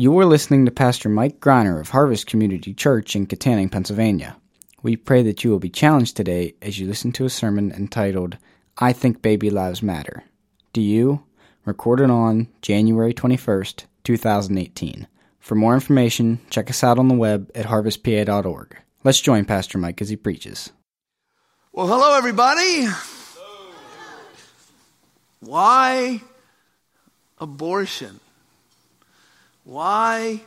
You are listening to Pastor Mike Greiner of Harvest Community Church in Kittanning, Pennsylvania. We pray that you will be challenged today as you listen to a sermon entitled, I Think Baby Lives Matter. Do you? Recorded on January 21st, 2018. For more information, check us out on the web at harvestpa.org. Let's join Pastor Mike as he preaches. Well, hello, everybody. Why abortion? Why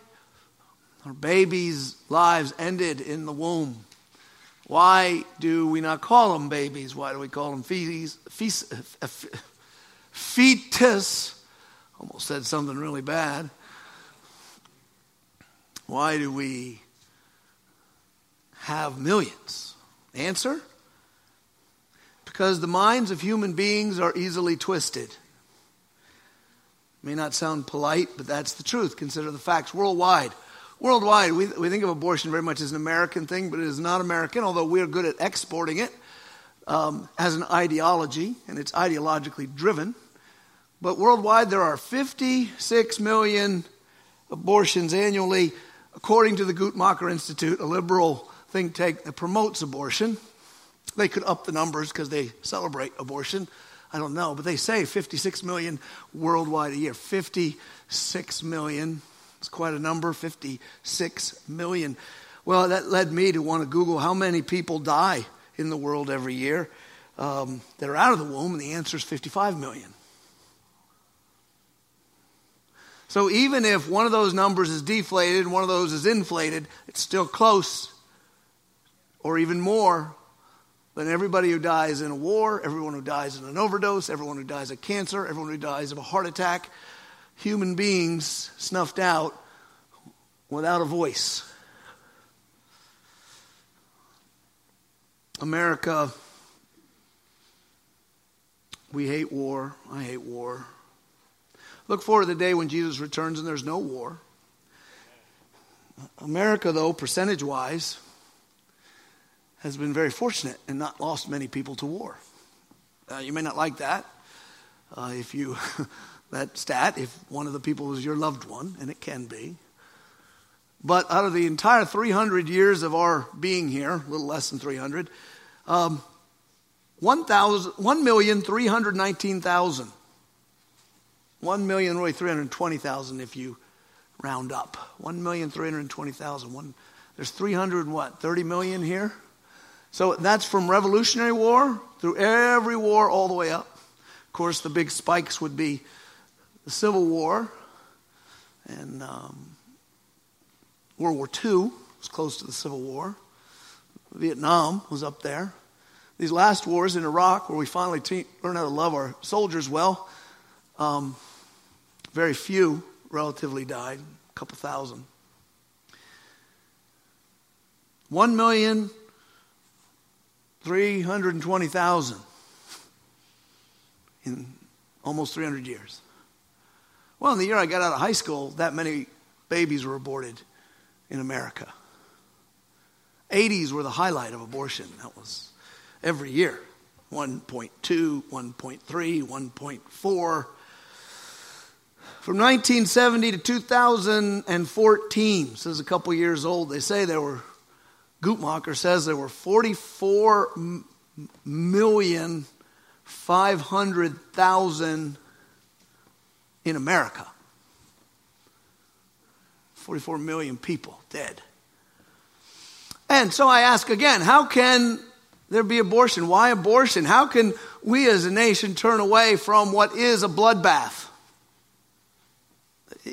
are babies' lives ended in the womb? Why do we not call them babies? Why do we call them feces, fetus? Uh, fetus? Almost said something really bad. Why do we have millions? Answer? Because the minds of human beings are easily twisted. May not sound polite, but that's the truth. Consider the facts worldwide. Worldwide, we, we think of abortion very much as an American thing, but it is not American, although we are good at exporting it um, as an ideology, and it's ideologically driven. But worldwide, there are 56 million abortions annually, according to the Guttmacher Institute, a liberal think tank that promotes abortion. They could up the numbers because they celebrate abortion. I don't know, but they say 56 million worldwide a year. 56 million. It's quite a number, 56 million. Well, that led me to want to Google how many people die in the world every year um, that are out of the womb, and the answer is 55 million. So even if one of those numbers is deflated and one of those is inflated, it's still close or even more than everybody who dies in a war, everyone who dies in an overdose, everyone who dies of cancer, everyone who dies of a heart attack. Human beings snuffed out without a voice. America, we hate war. I hate war. Look forward to the day when Jesus returns and there's no war. America, though, percentage wise, has been very fortunate and not lost many people to war. Uh, you may not like that. Uh, if you, that stat, if one of the people is your loved one, and it can be. But out of the entire 300 years of our being here, a little less than 300, um, 1,319,000. 1 million, really 320,000 if you round up. 1,320,000. There's 300 what? 30 million here? So that's from Revolutionary War through every war all the way up. Of course, the big spikes would be the Civil War and um, World War II was close to the Civil War. Vietnam was up there. These last wars in Iraq, where we finally te- learned how to love our soldiers well, um, very few relatively died, a couple thousand. One million 320,000 in almost 300 years. Well, in the year I got out of high school, that many babies were aborted in America. 80s were the highlight of abortion. That was every year 1.2, 1.3, 1.4. From 1970 to 2014, this is a couple years old, they say there were Guttmacher says there were 44 million 500,000 in America. 44 million people dead. And so I ask again, how can there be abortion? Why abortion? How can we as a nation turn away from what is a bloodbath?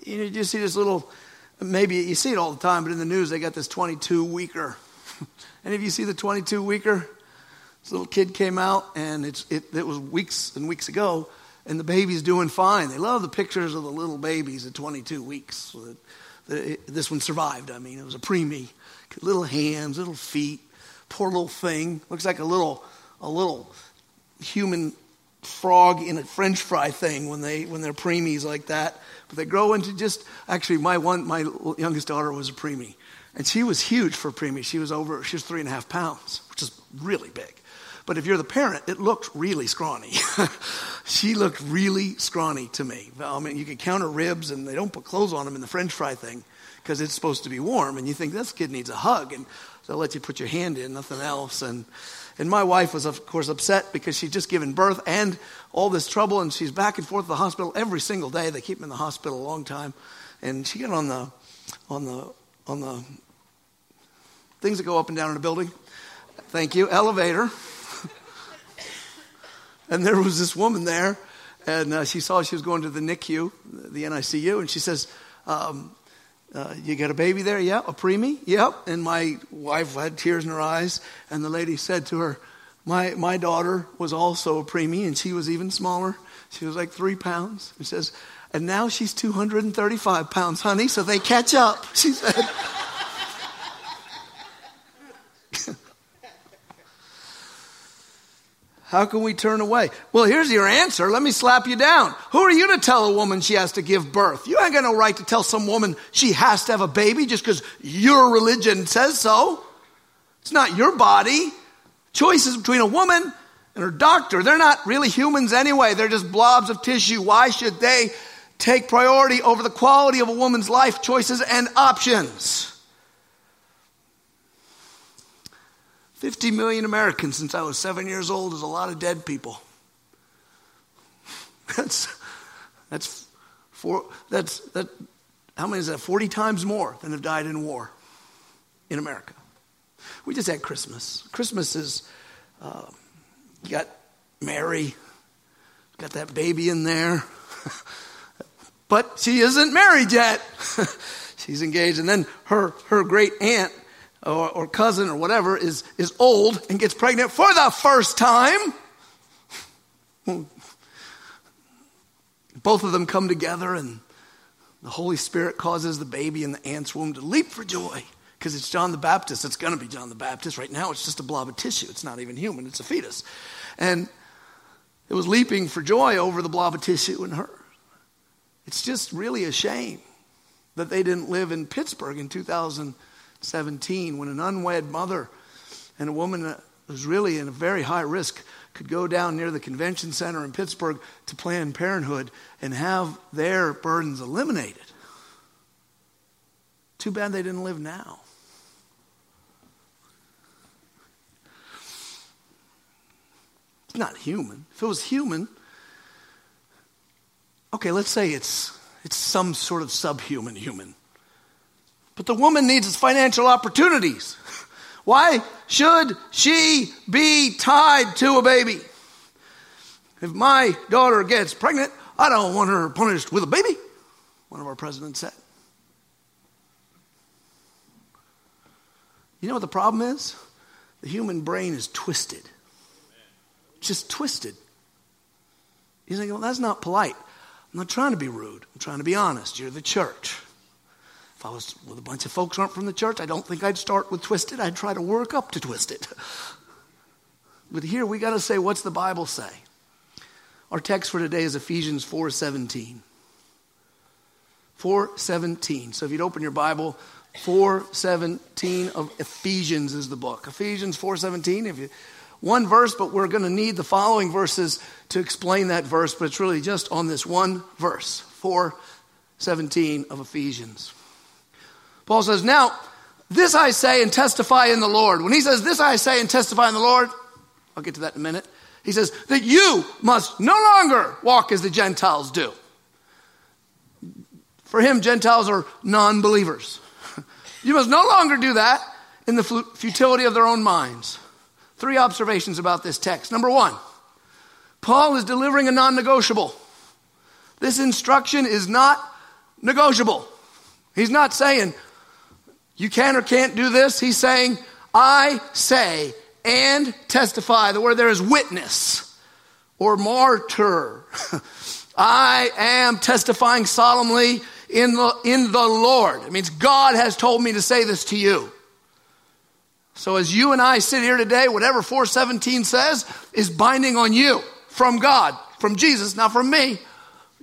You know, you see this little, maybe you see it all the time, but in the news they got this 22 weeker Any of you see the 22 weeker? This little kid came out, and it's, it, it was weeks and weeks ago, and the baby's doing fine. They love the pictures of the little babies at 22 weeks. This one survived. I mean, it was a preemie. Little hands, little feet, poor little thing. Looks like a little, a little human frog in a French fry thing when they when they're preemies like that. But they grow into just actually my one my youngest daughter was a preemie, and she was huge for preemie. She was over, she was three and a half pounds, which is really big. But if you're the parent, it looked really scrawny. she looked really scrawny to me. I mean, you can count her ribs, and they don't put clothes on them in the French fry thing because it's supposed to be warm. And you think this kid needs a hug, and they'll let you put your hand in, nothing else. And and my wife was, of course, upset because she'd just given birth and all this trouble, and she's back and forth to the hospital every single day. They keep him in the hospital a long time, and she got on the on the on the things that go up and down in a building. Thank you, elevator. and there was this woman there, and uh, she saw she was going to the NICU, the NICU, and she says, um, uh, you got a baby there? Yeah. A preemie? Yep. And my wife had tears in her eyes. And the lady said to her, my, my daughter was also a preemie, and she was even smaller. She was like three pounds. She says, and now she's 235 pounds, honey, so they catch up. She said. How can we turn away? Well, here's your answer. Let me slap you down. Who are you to tell a woman she has to give birth? You ain't got no right to tell some woman she has to have a baby just because your religion says so. It's not your body. Choices between a woman and her doctor. They're not really humans anyway. They're just blobs of tissue. Why should they take priority over the quality of a woman's life choices and options? 50 million Americans since I was seven years old is a lot of dead people. That's, that's, four, that's, that, how many is that? 40 times more than have died in war in America. We just had Christmas. Christmas is, uh, you got Mary, got that baby in there, but she isn't married yet. She's engaged. And then her, her great aunt or, or cousin or whatever is, is old and gets pregnant for the first time. Both of them come together, and the Holy Spirit causes the baby in the aunt's womb to leap for joy because it's John the Baptist. It's going to be John the Baptist. Right now, it's just a blob of tissue. It's not even human, it's a fetus. And it was leaping for joy over the blob of tissue in her. It's just really a shame that they didn't live in Pittsburgh in 2017 when an unwed mother and a woman was really in a very high risk could go down near the convention center in Pittsburgh to Planned Parenthood and have their burdens eliminated. Too bad they didn't live now. It's not human. If it was human, okay, let's say it's, it's some sort of subhuman human. But the woman needs its financial opportunities. Why should she be tied to a baby? If my daughter gets pregnant, I don't want her punished with a baby, one of our presidents said. You know what the problem is? The human brain is twisted. Just twisted. You think, well, that's not polite. I'm not trying to be rude. I'm trying to be honest. You're the church. If I was with a bunch of folks who aren't from the church, I don't think I'd start with twisted. I'd try to work up to twisted. But here we got to say, what's the Bible say? Our text for today is Ephesians 4:17. 4:17. So if you'd open your Bible, 4:17 of Ephesians is the book. Ephesians 4:17. If you one verse, but we're going to need the following verses to explain that verse, but it's really just on this one verse. 4:17 of Ephesians. Paul says, Now, this I say and testify in the Lord. When he says, This I say and testify in the Lord, I'll get to that in a minute. He says, That you must no longer walk as the Gentiles do. For him, Gentiles are non believers. You must no longer do that in the futility of their own minds. Three observations about this text. Number one, Paul is delivering a non negotiable. This instruction is not negotiable. He's not saying, you can or can't do this. He's saying, I say and testify. The word there is witness or martyr. I am testifying solemnly in the, in the Lord. It means God has told me to say this to you. So as you and I sit here today, whatever 417 says is binding on you from God, from Jesus, not from me.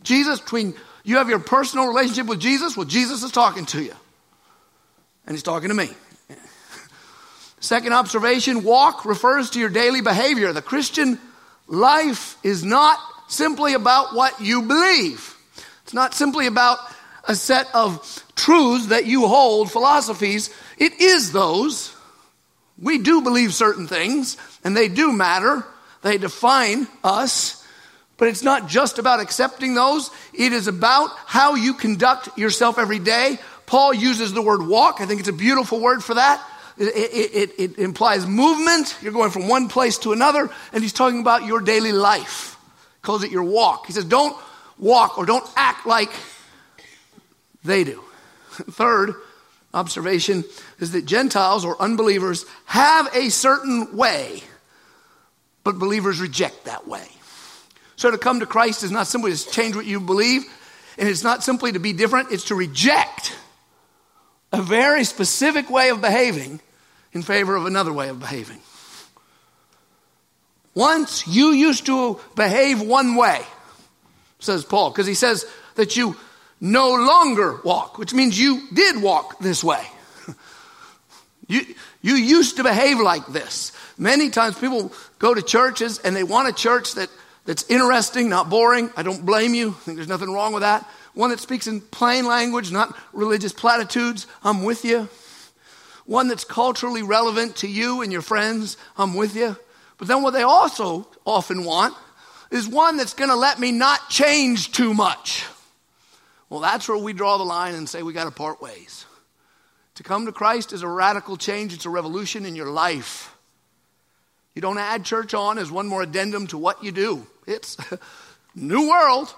Jesus, between you have your personal relationship with Jesus, well, Jesus is talking to you and he's talking to me. Second observation walk refers to your daily behavior. The Christian life is not simply about what you believe, it's not simply about a set of truths that you hold, philosophies. It is those. We do believe certain things, and they do matter. They define us. But it's not just about accepting those, it is about how you conduct yourself every day. Paul uses the word walk. I think it's a beautiful word for that. It, it, it, implies movement. You're going from one place to another, and he's talking about your daily life. He calls it your walk. He says, don't walk or don't act like they do. Third observation is that Gentiles or unbelievers have a certain way, but believers reject that way. So to come to Christ is not simply to change what you believe, and it's not simply to be different, it's to reject a very specific way of behaving in favor of another way of behaving. Once you used to behave one way, says Paul, because he says that you no longer walk, which means you did walk this way. you, you used to behave like this. Many times people go to churches and they want a church that, that's interesting, not boring. I don't blame you. I think there's nothing wrong with that. One that speaks in plain language, not religious platitudes. I'm with you. One that's culturally relevant to you and your friends. I'm with you. But then what they also often want is one that's going to let me not change too much. Well, that's where we draw the line and say we got to part ways. To come to Christ is a radical change, it's a revolution in your life. You don't add church on as one more addendum to what you do. It's new world.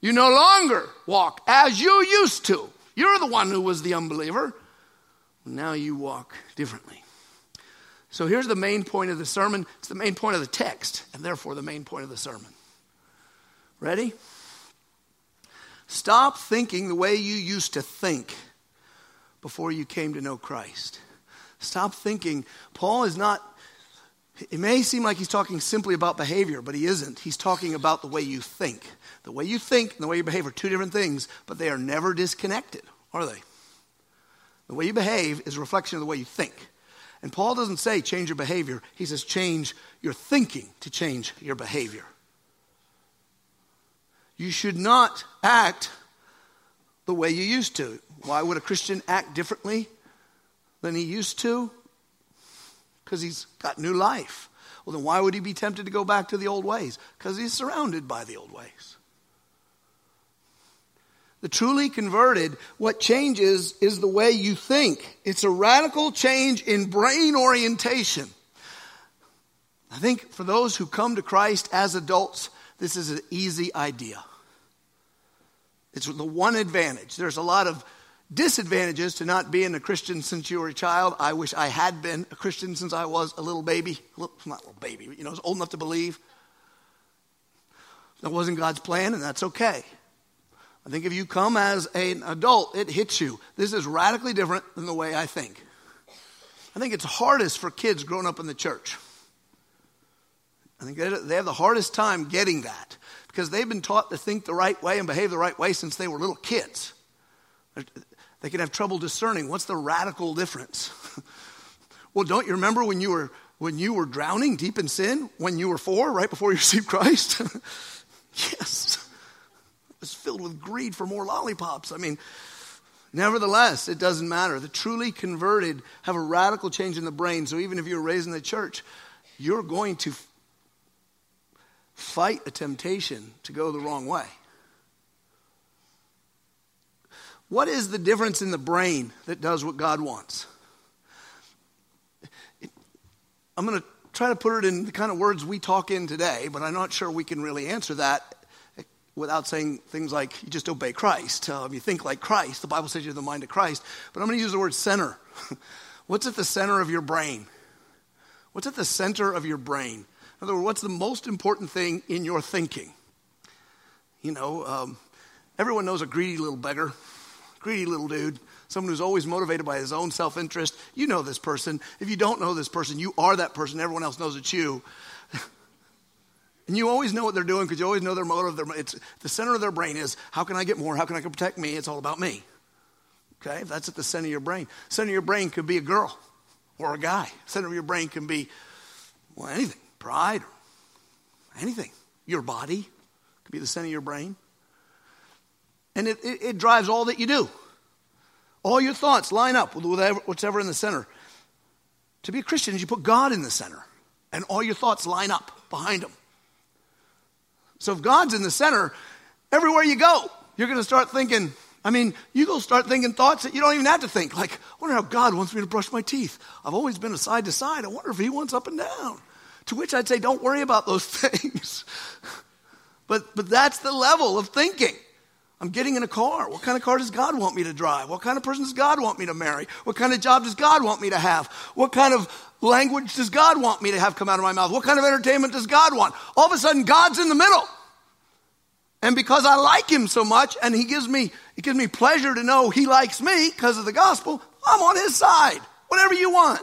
You no longer walk as you used to. You're the one who was the unbeliever. Now you walk differently. So here's the main point of the sermon. It's the main point of the text, and therefore the main point of the sermon. Ready? Stop thinking the way you used to think before you came to know Christ. Stop thinking. Paul is not, it may seem like he's talking simply about behavior, but he isn't. He's talking about the way you think. The way you think and the way you behave are two different things, but they are never disconnected, are they? The way you behave is a reflection of the way you think. And Paul doesn't say change your behavior, he says change your thinking to change your behavior. You should not act the way you used to. Why would a Christian act differently than he used to? Because he's got new life. Well, then why would he be tempted to go back to the old ways? Because he's surrounded by the old ways. The truly converted, what changes is the way you think. It's a radical change in brain orientation. I think for those who come to Christ as adults, this is an easy idea. It's the one advantage. There's a lot of disadvantages to not being a Christian since you were a child. I wish I had been a Christian since I was a little baby. Not a little baby, but you know, I was old enough to believe. That wasn't God's plan, and that's okay. I think if you come as an adult, it hits you. This is radically different than the way I think. I think it's hardest for kids growing up in the church. I think they have the hardest time getting that because they've been taught to think the right way and behave the right way since they were little kids. They can have trouble discerning what's the radical difference. well, don't you remember when you were when you were drowning deep in sin when you were four, right before you received Christ? yes. It was filled with greed for more lollipops. I mean, nevertheless, it doesn't matter. The truly converted have a radical change in the brain. So even if you were raised in the church, you're going to fight a temptation to go the wrong way. What is the difference in the brain that does what God wants? I'm going to try to put it in the kind of words we talk in today, but I'm not sure we can really answer that without saying things like you just obey Christ. Uh, you think like Christ. The Bible says you have the mind of Christ. But I'm going to use the word center. What's at the center of your brain? What's at the center of your brain? In other words, what's the most important thing in your thinking? You know, um, everyone knows a greedy little beggar, greedy little dude, someone who's always motivated by his own self interest. You know this person. If you don't know this person, you are that person. Everyone else knows it's you. and you always know what they're doing because you always know their motive. Their, it's, the center of their brain is how can I get more? How can I protect me? It's all about me. Okay? That's at the center of your brain. Center of your brain could be a girl or a guy. Center of your brain can be, well, anything pride, anything. Your body could be the center of your brain. And it, it, it drives all that you do. All your thoughts line up with whatever, whatever in the center. To be a Christian is you put God in the center, and all your thoughts line up behind Him. So if God's in the center, everywhere you go, you're going to start thinking. I mean, you go start thinking thoughts that you don't even have to think. Like, I wonder how God wants me to brush my teeth. I've always been a side to side. I wonder if He wants up and down. To which I'd say, don't worry about those things. but, but that's the level of thinking. I'm getting in a car. What kind of car does God want me to drive? What kind of person does God want me to marry? What kind of job does God want me to have? What kind of language does God want me to have come out of my mouth? What kind of entertainment does God want? All of a sudden, God's in the middle. And because I like him so much and he gives me, it gives me pleasure to know he likes me because of the gospel, I'm on his side. Whatever you want.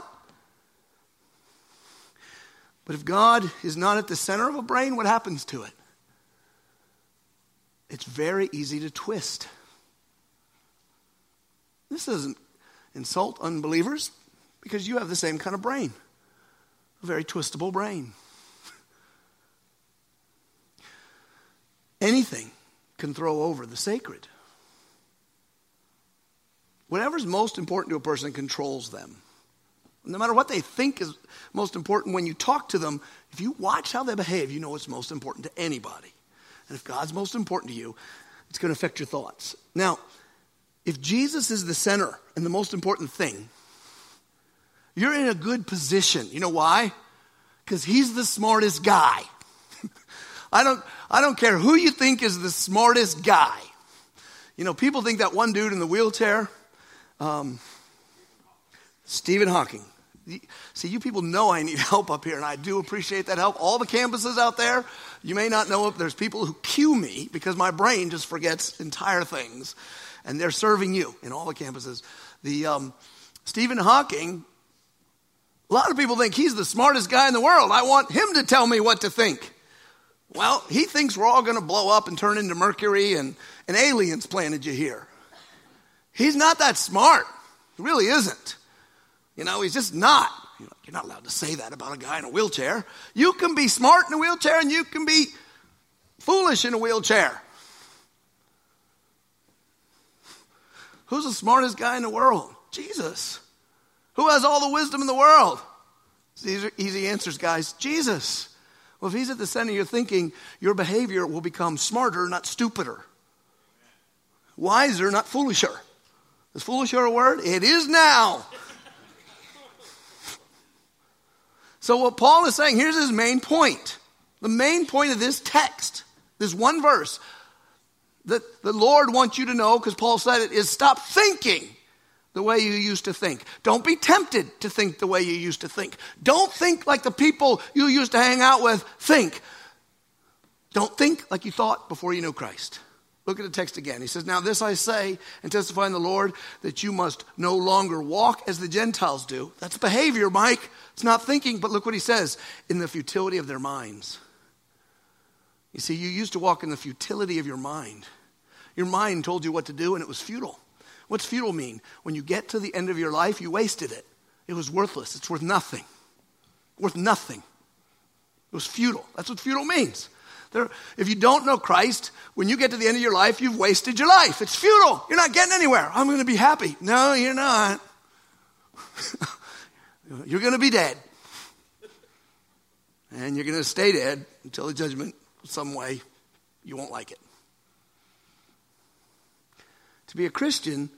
But if God is not at the center of a brain, what happens to it? it's very easy to twist. This doesn't insult unbelievers because you have the same kind of brain, a very twistable brain. Anything can throw over the sacred. Whatever's most important to a person controls them. No matter what they think is most important when you talk to them, if you watch how they behave, you know what's most important to anybody. And if God's most important to you, it's going to affect your thoughts. Now, if Jesus is the center and the most important thing, you're in a good position. You know why? Because he's the smartest guy. I don't, I don't care who you think is the smartest guy. You know, people think that one dude in the wheelchair, um, Stephen Hawking. See, you people know I need help up here, and I do appreciate that help. All the campuses out there, you may not know if there's people who cue me because my brain just forgets entire things, and they're serving you in all the campuses. The um, Stephen Hawking, a lot of people think he's the smartest guy in the world. I want him to tell me what to think. Well, he thinks we're all going to blow up and turn into Mercury, and, and aliens planted you here. He's not that smart. He really isn't. You know, he's just not. You're not allowed to say that about a guy in a wheelchair. You can be smart in a wheelchair and you can be foolish in a wheelchair. Who's the smartest guy in the world? Jesus. Who has all the wisdom in the world? These are easy answers, guys. Jesus. Well, if he's at the center of your thinking, your behavior will become smarter, not stupider. Wiser, not foolisher. Is foolisher a word? It is now. So, what Paul is saying, here's his main point. The main point of this text, this one verse, that the Lord wants you to know, because Paul said it, is stop thinking the way you used to think. Don't be tempted to think the way you used to think. Don't think like the people you used to hang out with think. Don't think like you thought before you knew Christ. Look at the text again. He says, Now this I say and testify in the Lord that you must no longer walk as the Gentiles do. That's behavior, Mike. It's not thinking, but look what he says in the futility of their minds. You see, you used to walk in the futility of your mind. Your mind told you what to do, and it was futile. What's futile mean? When you get to the end of your life, you wasted it. It was worthless. It's worth nothing. Worth nothing. It was futile. That's what futile means. If you don't know Christ, when you get to the end of your life, you've wasted your life. It's futile. You're not getting anywhere. I'm going to be happy. No, you're not. You're going to be dead. And you're going to stay dead until the judgment, some way, you won't like it. To be a Christian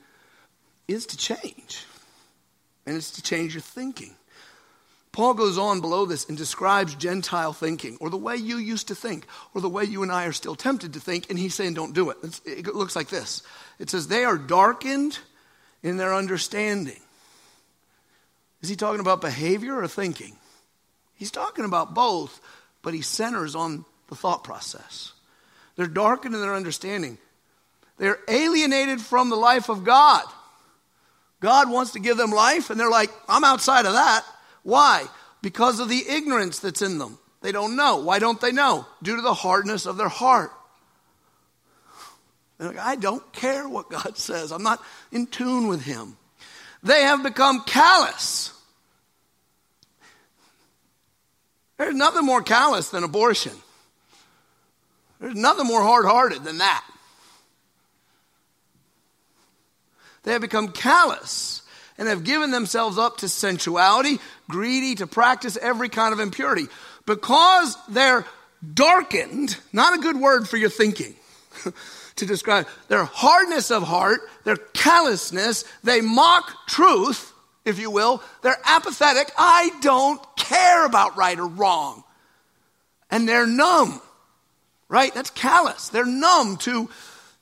is to change, and it's to change your thinking. Paul goes on below this and describes Gentile thinking, or the way you used to think, or the way you and I are still tempted to think, and he's saying, don't do it. It's, it looks like this it says, they are darkened in their understanding. Is he talking about behavior or thinking? He's talking about both, but he centers on the thought process. They're darkened in their understanding. They're alienated from the life of God. God wants to give them life, and they're like, I'm outside of that. Why? Because of the ignorance that's in them. They don't know. Why don't they know? Due to the hardness of their heart. Like, I don't care what God says. I'm not in tune with Him. They have become callous. There's nothing more callous than abortion. There's nothing more hard hearted than that. They have become callous and have given themselves up to sensuality, greedy to practice every kind of impurity. Because they're darkened, not a good word for your thinking to describe their hardness of heart, their callousness, they mock truth, if you will, they're apathetic. I don't care about right or wrong. And they're numb, right? That's callous. They're numb to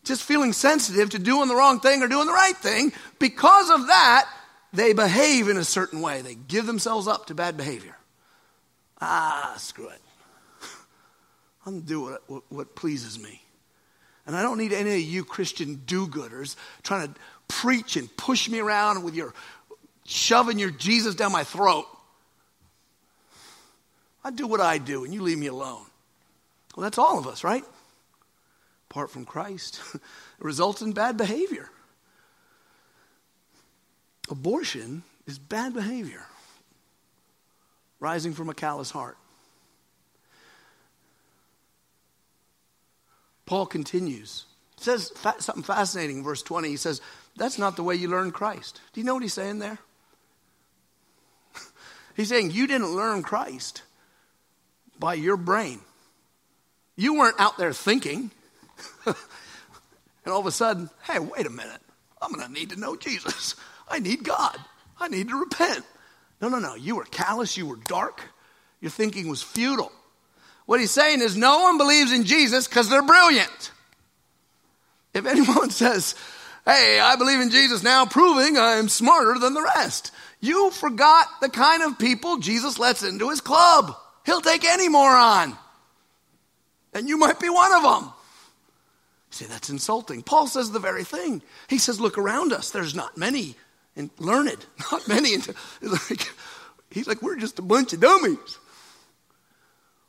just feeling sensitive to doing the wrong thing or doing the right thing. Because of that, they behave in a certain way. They give themselves up to bad behavior. Ah, screw it. I'm going to do what, what, what, pleases me. And I don't need any of you Christian do gooders trying to preach and push me around with your shoving your Jesus down my throat. I do what I do and you leave me alone. Well, that's all of us, right? Apart from Christ, it results in bad behavior. Abortion is bad behavior rising from a callous heart. Paul continues. Says something fascinating in verse 20. He says, That's not the way you learn Christ. Do you know what he's saying there? he's saying, You didn't learn Christ by your brain. You weren't out there thinking. and all of a sudden, hey, wait a minute. I'm going to need to know Jesus. I need God. I need to repent. No, no, no. You were callous. You were dark. Your thinking was futile. What he's saying is no one believes in Jesus because they're brilliant. If anyone says, hey, I believe in Jesus now, proving I am smarter than the rest, you forgot the kind of people Jesus lets into his club. He'll take any moron. And you might be one of them. You say, that's insulting. Paul says the very thing. He says, look around us. There's not many and learned, not many. And Like, he's like, we're just a bunch of dummies.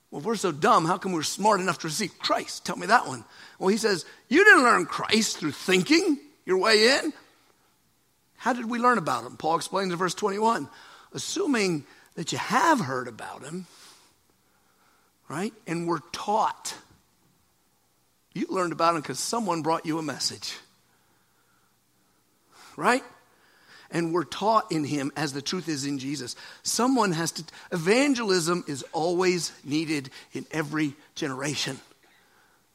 Well, if we're so dumb, how come we're smart enough to receive Christ? Tell me that one. Well, he says, You didn't learn Christ through thinking your way in. How did we learn about him? Paul explains in verse 21 assuming that you have heard about him, right? And were taught. You learned about him because someone brought you a message, right? And we're taught in him as the truth is in Jesus. Someone has to, evangelism is always needed in every generation.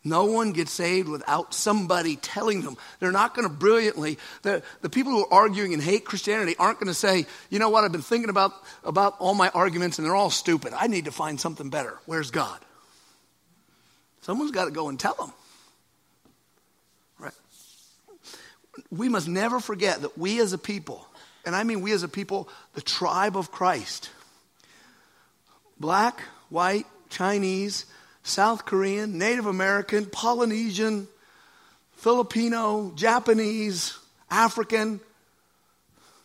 No one gets saved without somebody telling them. They're not going to brilliantly, the, the people who are arguing and hate Christianity aren't going to say, you know what, I've been thinking about, about all my arguments and they're all stupid. I need to find something better. Where's God? Someone's got to go and tell them. We must never forget that we as a people, and I mean we as a people, the tribe of Christ, black, white, Chinese, South Korean, Native American, Polynesian, Filipino, Japanese, African,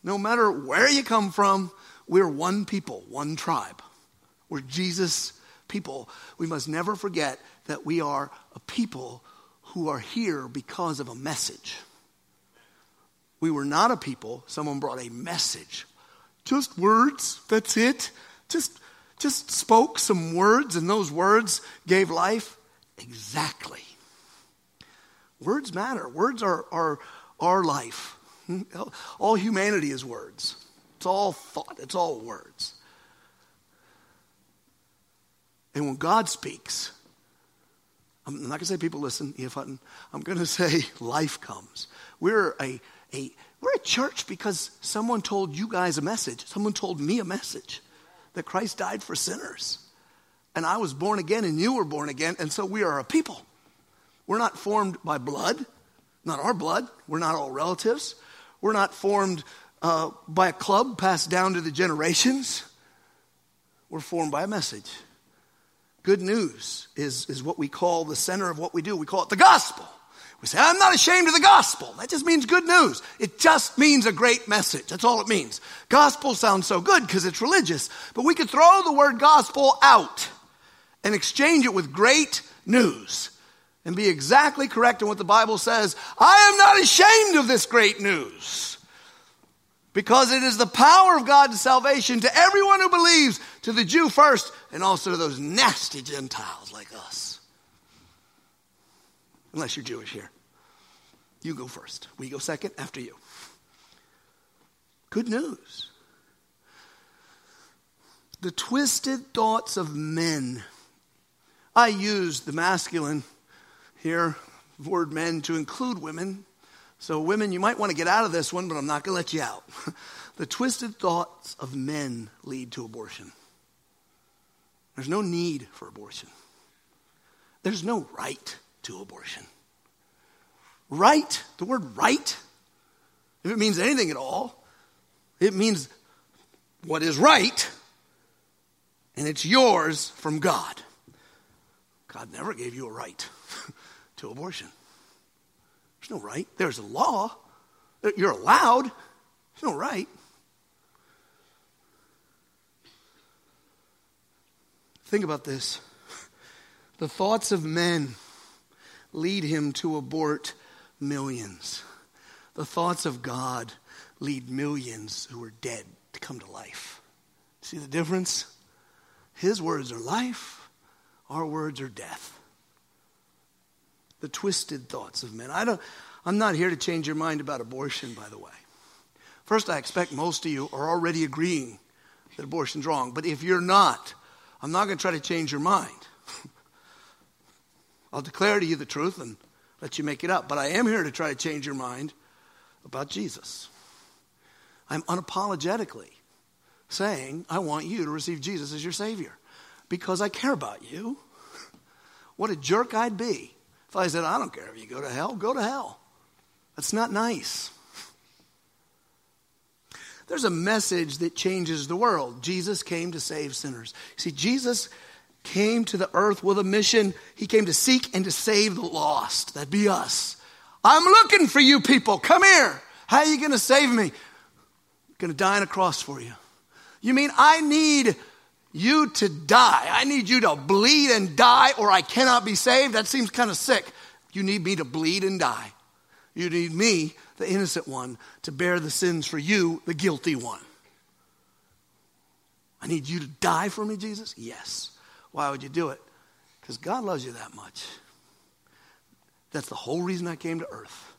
no matter where you come from, we're one people, one tribe. We're Jesus people. We must never forget that we are a people who are here because of a message. We were not a people. Someone brought a message. Just words, that's it. Just, just spoke some words, and those words gave life. Exactly. Words matter. Words are, are our life. All humanity is words. It's all thought, it's all words. And when God speaks, I'm not going to say people listen, E.F. Hutton. I'm going to say life comes. We're a a we're a church because someone told you guys a message. Someone told me a message that Christ died for sinners. And I was born again and you were born again. And so we are a people. We're not formed by blood, not our blood. We're not all relatives. We're not formed uh, by a club passed down to the generations. We're formed by a message. Good news is, is what we call the center of what we do. We call it the gospel. We say, I'm not ashamed of the gospel. That just means good news. It just means a great message. That's all it means. Gospel sounds so good because it's religious, but we could throw the word gospel out and exchange it with great news and be exactly correct in what the Bible says. I am not ashamed of this great news. Because it is the power of God to salvation to everyone who believes, to the Jew first, and also to those nasty Gentiles like us. Unless you're Jewish here. You go first. We go second after you. Good news. The twisted thoughts of men. I use the masculine here, word men, to include women so, women, you might want to get out of this one, but I'm not going to let you out. the twisted thoughts of men lead to abortion. There's no need for abortion, there's no right to abortion. Right, the word right, if it means anything at all, it means what is right, and it's yours from God. God never gave you a right to abortion. There's no right. There's a law. You're allowed. There's no right. Think about this. The thoughts of men lead him to abort millions. The thoughts of God lead millions who are dead to come to life. See the difference? His words are life, our words are death the twisted thoughts of men. I don't, I'm not here to change your mind about abortion, by the way. First, I expect most of you are already agreeing that abortion's wrong. But if you're not, I'm not going to try to change your mind. I'll declare to you the truth and let you make it up. But I am here to try to change your mind about Jesus. I'm unapologetically saying, I want you to receive Jesus as your Savior because I care about you. What a jerk I'd be if I said, I don't care if you go to hell, go to hell. That's not nice. There's a message that changes the world. Jesus came to save sinners. See, Jesus came to the earth with a mission. He came to seek and to save the lost. That'd be us. I'm looking for you people. Come here. How are you going to save me? I'm going to die on a cross for you. You mean I need you to die. I need you to bleed and die, or I cannot be saved. That seems kind of sick. You need me to bleed and die. You need me, the innocent one, to bear the sins for you, the guilty one. I need you to die for me, Jesus? Yes. Why would you do it? Because God loves you that much. That's the whole reason I came to earth.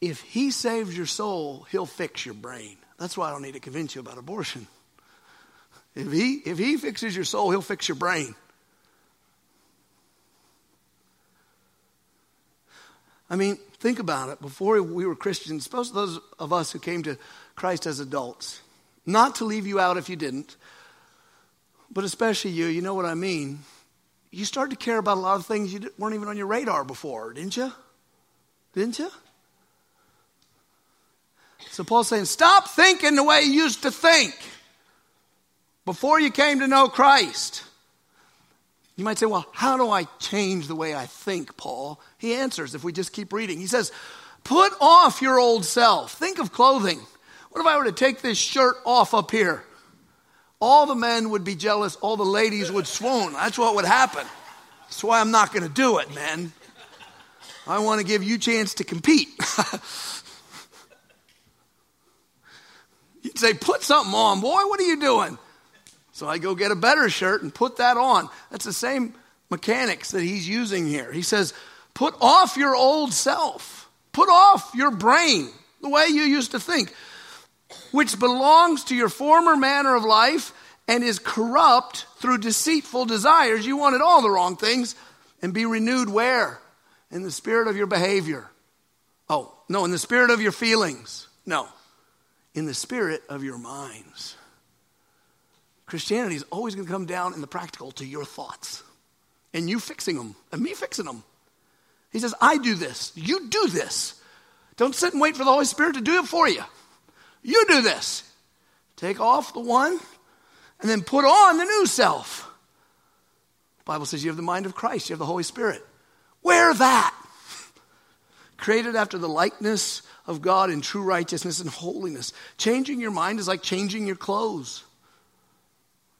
if he saves your soul, he'll fix your brain. That's why I don't need to convince you about abortion. If he, if he fixes your soul, he'll fix your brain. I mean, think about it. Before we were Christians, suppose those of us who came to Christ as adults, not to leave you out if you didn't, but especially you, you know what I mean. You started to care about a lot of things you weren't even on your radar before, didn't you? Didn't you? So Paul's saying, stop thinking the way you used to think before you came to know Christ. You might say, well, how do I change the way I think, Paul? He answers if we just keep reading. He says, put off your old self. Think of clothing. What if I were to take this shirt off up here? All the men would be jealous, all the ladies would swoon. That's what would happen. That's why I'm not going to do it, man. I want to give you a chance to compete. You'd say, put something on, boy, what are you doing? So I go get a better shirt and put that on. That's the same mechanics that he's using here. He says, put off your old self, put off your brain, the way you used to think, which belongs to your former manner of life and is corrupt through deceitful desires. You wanted all the wrong things and be renewed where? In the spirit of your behavior. Oh, no, in the spirit of your feelings. No, in the spirit of your minds. Christianity is always going to come down in the practical to your thoughts and you fixing them and me fixing them. He says, I do this. You do this. Don't sit and wait for the Holy Spirit to do it for you. You do this. Take off the one and then put on the new self. The Bible says you have the mind of Christ, you have the Holy Spirit. Wear that. Created after the likeness of God in true righteousness and holiness. Changing your mind is like changing your clothes.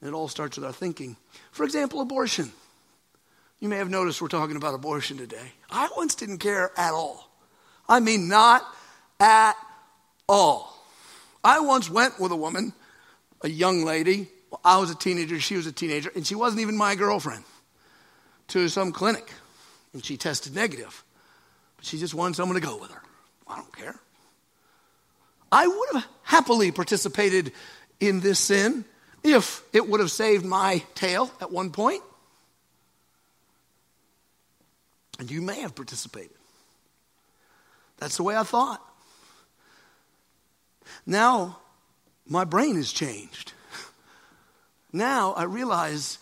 It all starts with our thinking. For example, abortion. You may have noticed we're talking about abortion today. I once didn't care at all. I mean, not at all. I once went with a woman, a young lady. I was a teenager, she was a teenager, and she wasn't even my girlfriend, to some clinic. And she tested negative. But she just wanted someone to go with her. I don't care. I would have happily participated in this sin if it would have saved my tail at one point. And you may have participated. That's the way I thought. Now, my brain has changed. Now I realize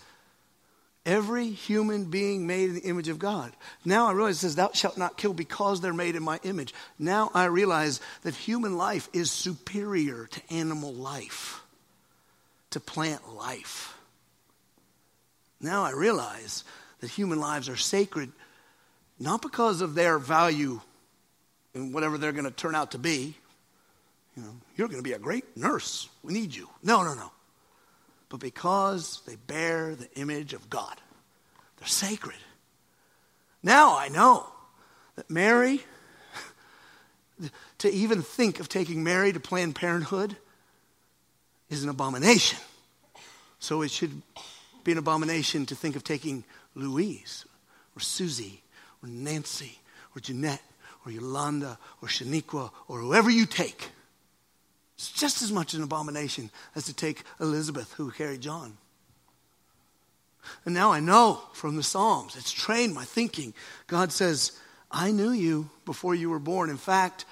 every human being made in the image of God. Now I realize it says, Thou shalt not kill because they're made in my image. Now I realize that human life is superior to animal life, to plant life. Now I realize that human lives are sacred not because of their value and whatever they're going to turn out to be. You know, you're going to be a great nurse. We need you. No, no, no. But because they bear the image of God, they're sacred. Now I know that Mary, to even think of taking Mary to Planned Parenthood is an abomination. So it should be an abomination to think of taking Louise or Susie or Nancy or Jeanette or Yolanda or Shaniqua or whoever you take. It's just as much an abomination as to take Elizabeth, who carried John. And now I know from the Psalms, it's trained my thinking. God says, I knew you before you were born. In fact,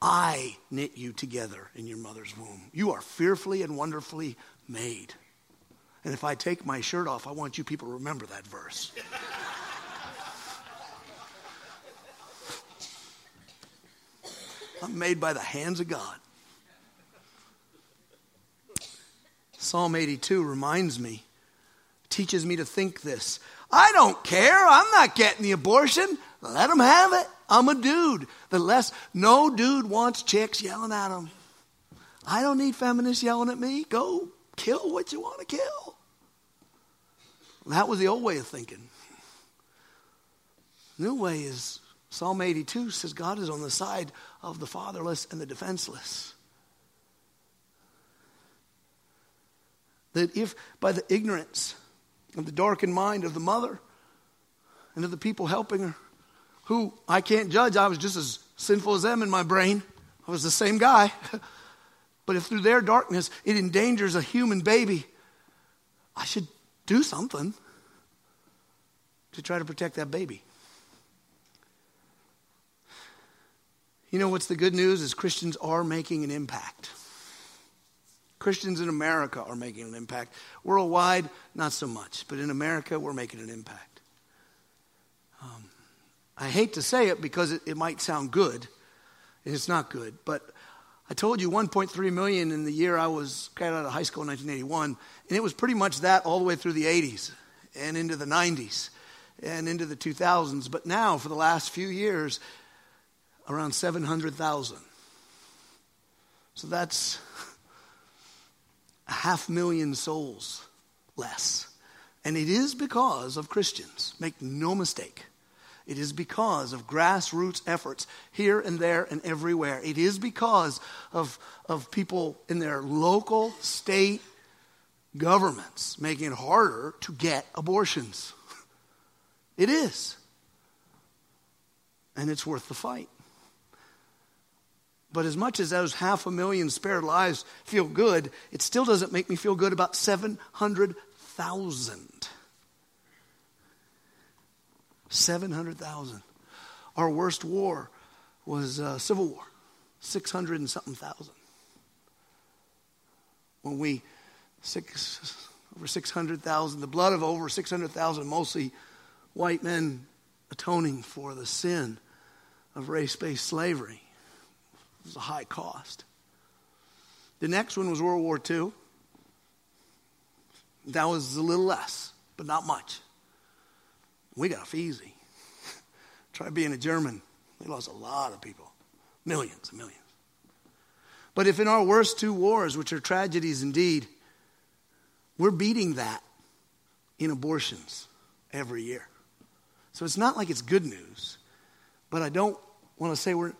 I knit you together in your mother's womb. You are fearfully and wonderfully made. And if I take my shirt off, I want you people to remember that verse. I'm made by the hands of God. Psalm 82 reminds me, teaches me to think this. I don't care. I'm not getting the abortion. Let them have it. I'm a dude. The less, no dude wants chicks yelling at him. I don't need feminists yelling at me. Go kill what you want to kill. That was the old way of thinking. New way is Psalm 82 says God is on the side of the fatherless and the defenseless. That if by the ignorance of the darkened mind of the mother and of the people helping her, who I can't judge, I was just as sinful as them in my brain. I was the same guy. but if through their darkness it endangers a human baby, I should do something to try to protect that baby. You know what's the good news is Christians are making an impact. Christians in America are making an impact. Worldwide, not so much, but in America, we're making an impact. Um, I hate to say it because it, it might sound good, and it's not good, but I told you 1.3 million in the year I was got out of high school in 1981, and it was pretty much that all the way through the 80s and into the 90s and into the 2000s. But now, for the last few years, around 700,000. So that's a half million souls less. And it is because of Christians. Make no mistake. It is because of grassroots efforts here and there and everywhere. It is because of, of people in their local, state governments making it harder to get abortions. It is. And it's worth the fight. But as much as those half a million spared lives feel good, it still doesn't make me feel good about 700,000. 700,000. Our worst war was uh, Civil War, 600 and something thousand. When we, six, over 600,000, the blood of over 600,000, mostly white men atoning for the sin of race based slavery. It was a high cost. The next one was World War II. That was a little less, but not much. We got off easy. Try being a German. We lost a lot of people, millions and millions. But if in our worst two wars, which are tragedies indeed, we're beating that in abortions every year. So it's not like it's good news, but I don't want to say we're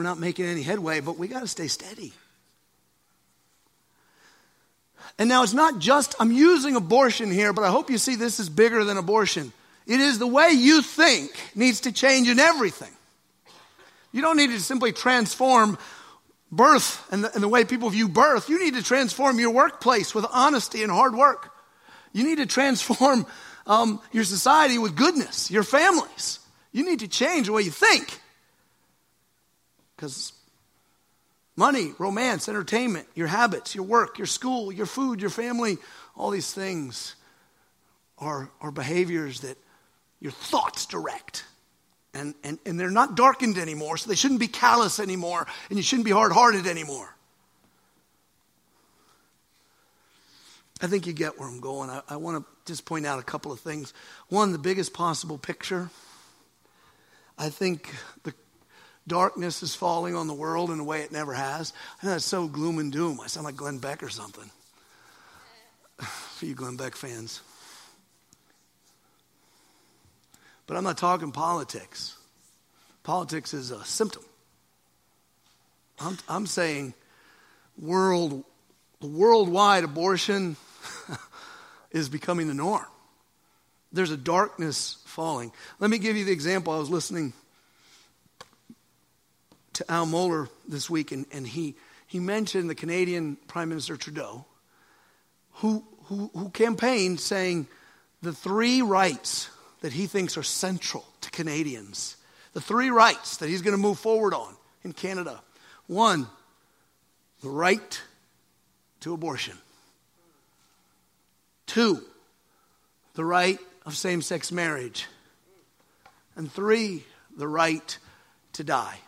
we're not making any headway, but we got to stay steady. And now it's not just, I'm using abortion here, but I hope you see this is bigger than abortion. It is the way you think needs to change in everything. You don't need to simply transform birth and the, and the, way people view birth. You need to transform your workplace with honesty and hard work. You need to transform um, your society with goodness, your families. You need to change the way you think. Because money, romance, entertainment, your habits, your work, your school, your food, your family, all these things are, are behaviors that your thoughts direct. And, and, and they're not darkened anymore, so they shouldn't be callous anymore, and you shouldn't be hard hearted anymore. I think you get where I'm going. I, I want to just point out a couple of things. One, the biggest possible picture. I think the darkness is falling on the world in a way it never has. I know that's so gloom and doom. I sound like Glenn Beck or something. For you Glenn Beck fans. But I'm not talking politics. Politics is a symptom. I'm, I'm saying world, worldwide abortion is becoming the norm. There's a darkness falling. Let me give you the example. I was listening to Al Mohler this week, and, and he, he mentioned the Canadian Prime Minister Trudeau, who, who, who campaigned saying the three rights that he thinks are central to Canadians. The three rights that he's going to move forward on in Canada. One, the right to abortion. Two, the right of same sex marriage. And three, the right to die.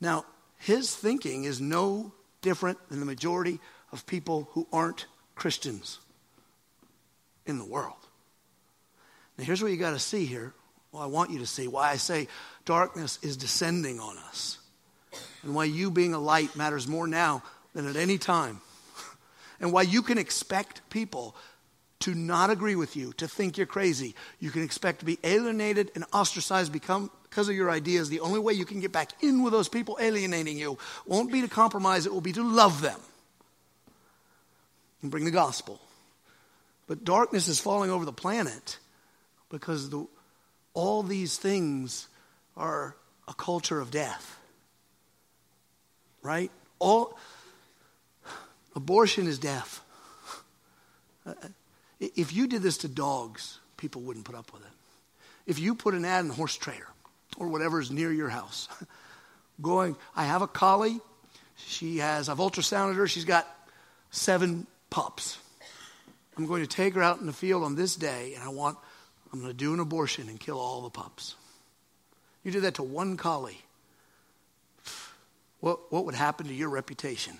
Now, his thinking is no different than the majority of people who aren't Christians in the world. Now, here's what you got to see here. Well, I want you to see why I say darkness is descending on us, and why you being a light matters more now than at any time, and why you can expect people to not agree with you, to think you're crazy. You can expect to be alienated and ostracized become, because of your ideas. The only way you can get back in with those people alienating you won't be to compromise, it will be to love them and bring the gospel. But darkness is falling over the planet because the, all these things are a culture of death. Right? All abortion is death. If you did this to dogs, people wouldn't put up with it. If you put an ad in the horse trader or whatever is near your house, going, I have a collie. She has, I've ultrasounded her. She's got seven pups. I'm going to take her out in the field on this day, and I want I'm going to do an abortion and kill all the pups. You do that to one collie. What, what would happen to your reputation?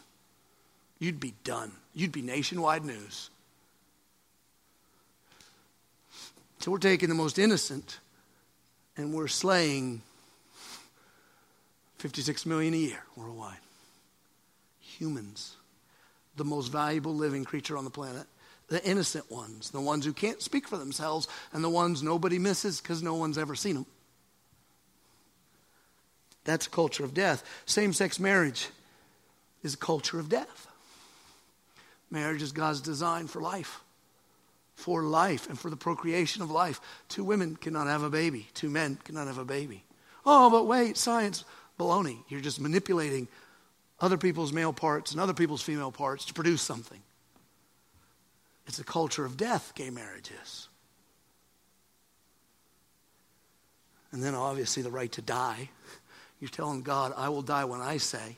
You'd be done. You'd be nationwide news. So we're taking the most innocent and we're slaying 56 million a year worldwide. Humans, the most valuable living creature on the planet the innocent ones, the ones who can't speak for themselves, and the ones nobody misses because no one's ever seen them. That's a culture of death. Same sex marriage is a culture of death. Marriage is God's design for life, for life, and for the procreation of life. Two women cannot have a baby, two men cannot have a baby. Oh, but wait, science, baloney. You're just manipulating other people's male parts and other people's female parts to produce something. It's a culture of death, gay marriage is. And then obviously the right to die. You're telling God, I will die when I say,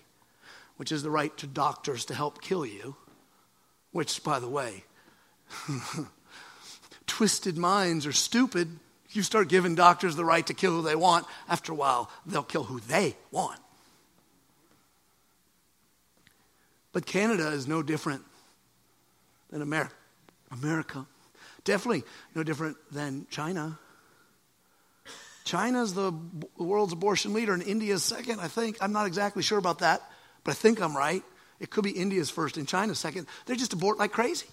which is the right to doctors to help kill you, which, by the way, twisted minds are stupid. You start giving doctors the right to kill who they want, after a while, they'll kill who they want. But Canada is no different than America. America. Definitely no different than China. China's the world's abortion leader, and India's second, I think. I'm not exactly sure about that, but I think I'm right. It could be India's first and China's second. They just abort like crazy.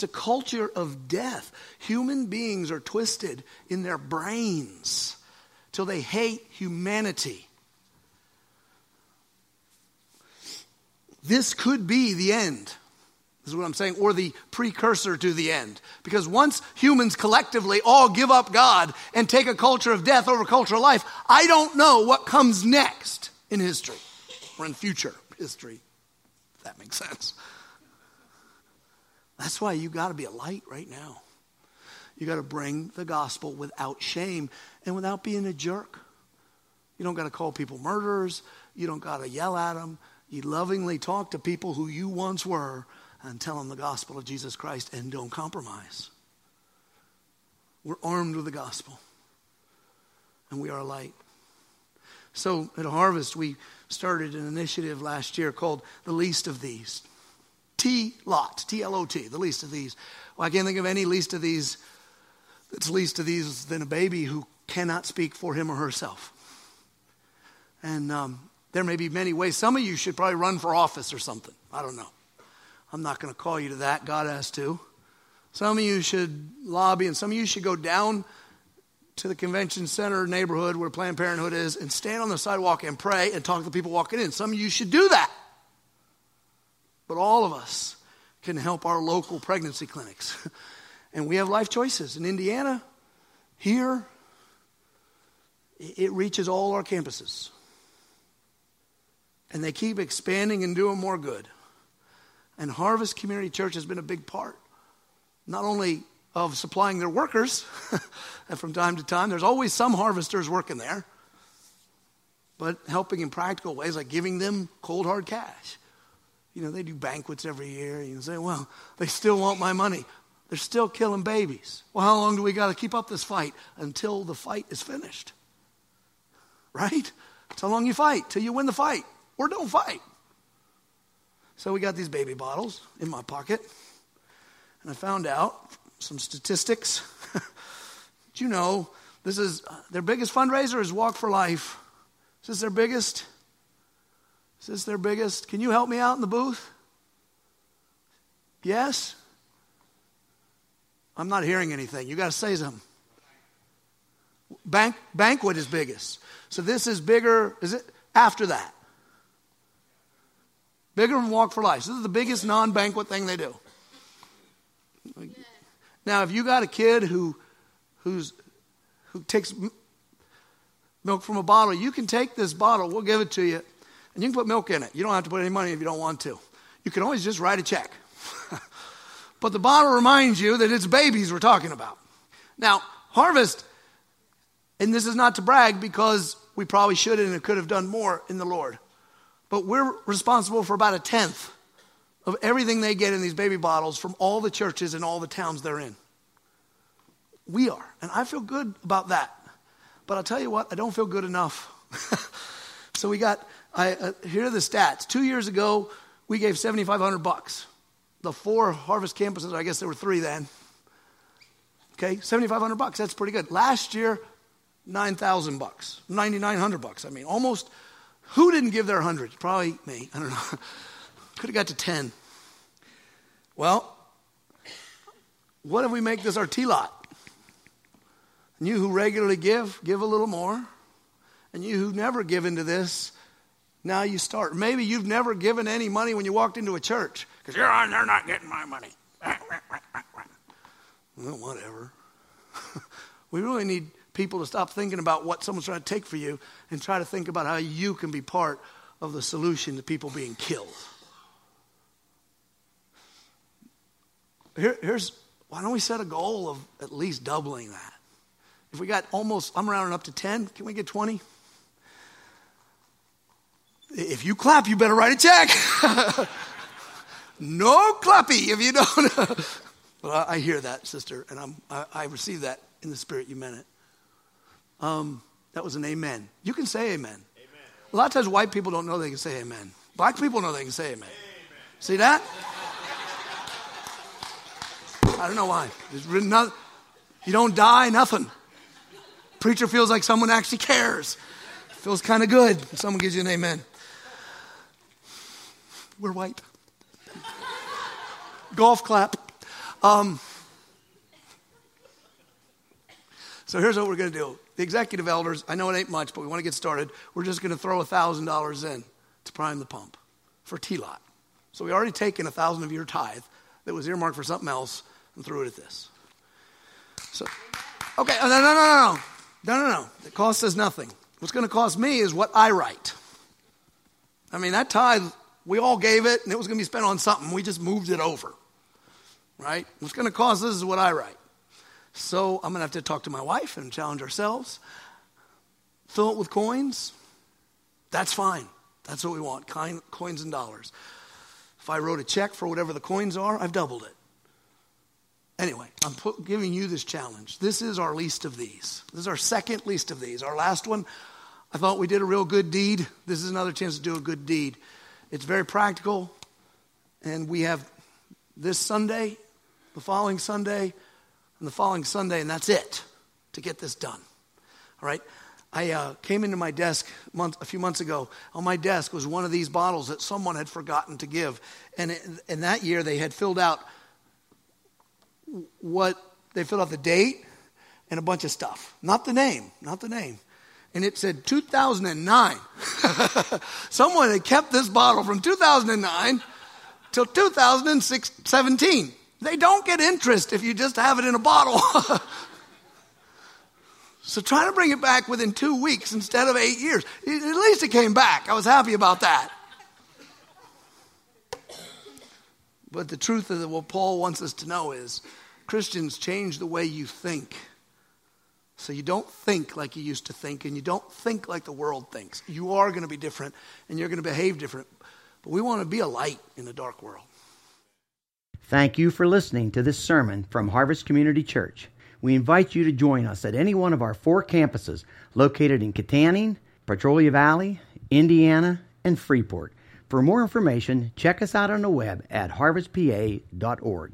It's a culture of death. Human beings are twisted in their brains till they hate humanity. This could be the end. This is what I'm saying, or the precursor to the end. Because once humans collectively all give up God and take a culture of death over culture of life, I don't know what comes next in history or in future history, if that makes sense. That's why you got to be a light right now. You got to bring the gospel without shame and without being a jerk. You don't got to call people murderers. You don't got to yell at them. You lovingly talk to people who you once were and tell them the gospel of Jesus Christ and don't compromise. We're armed with the gospel and we are a light. So at Harvest, we started an initiative last year called The Least of These. T Lot, T L O T, the least of these. Well, I can't think of any least of these that's least of these than a baby who cannot speak for him or herself. And um, there may be many ways. Some of you should probably run for office or something. I don't know. I'm not going to call you to that. God has to. Some of you should lobby, and some of you should go down to the convention center neighborhood where Planned Parenthood is and stand on the sidewalk and pray and talk to the people walking in. Some of you should do that. But all of us can help our local pregnancy clinics. and we have life choices. In Indiana, here, it reaches all our campuses. And they keep expanding and doing more good. And Harvest Community Church has been a big part, not only of supplying their workers, and from time to time, there's always some harvesters working there, but helping in practical ways like giving them cold hard cash. You know, they do banquets every year. You say, well, they still want my money. They're still killing babies. Well, how long do we got to keep up this fight? Until the fight is finished. Right? That's how long you fight, till you win the fight or don't fight. So we got these baby bottles in my pocket, and I found out some statistics. Do you know this is their biggest fundraiser is Walk for Life? This is their biggest? Is this their biggest? Can you help me out in the booth? Yes? I'm not hearing anything. You got to say something. Bank, banquet is biggest. So this is bigger. Is it after that? Bigger than Walk for Life. This is the biggest non banquet thing they do. Now, if you got a kid who, who's, who takes milk from a bottle, you can take this bottle, we'll give it to you, and you can put milk in it. You don't have to put any money if you don't want to. You can always just write a check. but the bottle reminds you that it's babies we're talking about. Now, harvest, and this is not to brag because we probably should and could have done more in the Lord but we're responsible for about a tenth of everything they get in these baby bottles from all the churches and all the towns they're in. We are. And I feel good about that. But I'll tell you what, I don't feel good enough. so we got, I, uh, here are the stats. Two years ago, we gave 7,500 bucks. The four harvest campuses, I guess there were three then. Okay, 7,500 bucks. That's pretty good. Last year, 9,000 bucks, 9,900 bucks. I mean, almost who didn't give their hundred? Probably me. I don't know. Could have got to 10. Well, what if we make this our T lot? And you who regularly give, give a little more. And you who never give into this, now you start. Maybe you've never given any money when you walked into a church because you're on, they're not getting my money. well, whatever. we really need people to stop thinking about what someone's trying to take for you and try to think about how you can be part of the solution to people being killed. Here, here's why don't we set a goal of at least doubling that? If we got almost, I'm rounding up to 10, can we get 20? If you clap, you better write a check. no clappy if you don't. well, I hear that, sister, and I'm, I, I receive that in the spirit you meant it. Um, that was an amen. You can say amen. amen. A lot of times white people don't know they can say amen. Black people know they can say amen. amen. See that? I don't know why. Not, you don't die, nothing. Preacher feels like someone actually cares. Feels kind of good. Someone gives you an amen. We're white. Golf clap. Um, so here's what we're going to do the executive elders, I know it ain't much, but we want to get started. We're just going to throw $1,000 in to prime the pump for T lot. So we already taken a thousand of your tithe that was earmarked for something else and threw it at this. So, okay, no, no, no, no, no, no, no, no. It costs us nothing. What's going to cost me is what I write. I mean, that tithe, we all gave it, and it was going to be spent on something. We just moved it over, right? What's going to cost us is what I write. So I'm going to have to talk to my wife and challenge ourselves. Fill it with coins. That's fine. That's what we want coins and dollars. If I wrote a check for whatever the coins are, I've doubled it. Anyway, I'm put, giving you this challenge. This is our least of these. This is our second least of these. Our last one, I thought we did a real good deed. This is another chance to do a good deed. It's very practical, and we have this Sunday, the following Sunday, and the following Sunday, and that's it to get this done. All right? I uh, came into my desk month, a few months ago. On my desk was one of these bottles that someone had forgotten to give. And in that year, they had filled out what they filled out the date and a bunch of stuff. Not the name, not the name. And it said 2009. someone had kept this bottle from 2009 till 2017. They don't get interest if you just have it in a bottle. So try to bring it back within two weeks instead of eight years. At least it came back. I was happy about that. But the truth of what Paul wants us to know is Christians change the way you think. So you don't think like you used to think, and you don't think like the world thinks. You are going to be different, and you're going to behave different. But we want to be a light in a dark world. Thank you for listening to this sermon from Harvest Community Church we invite you to join us at any one of our four campuses located in Kittanning, Petrolia Valley, Indiana, and Freeport. For more information, check us out on the web at harvestpa.org.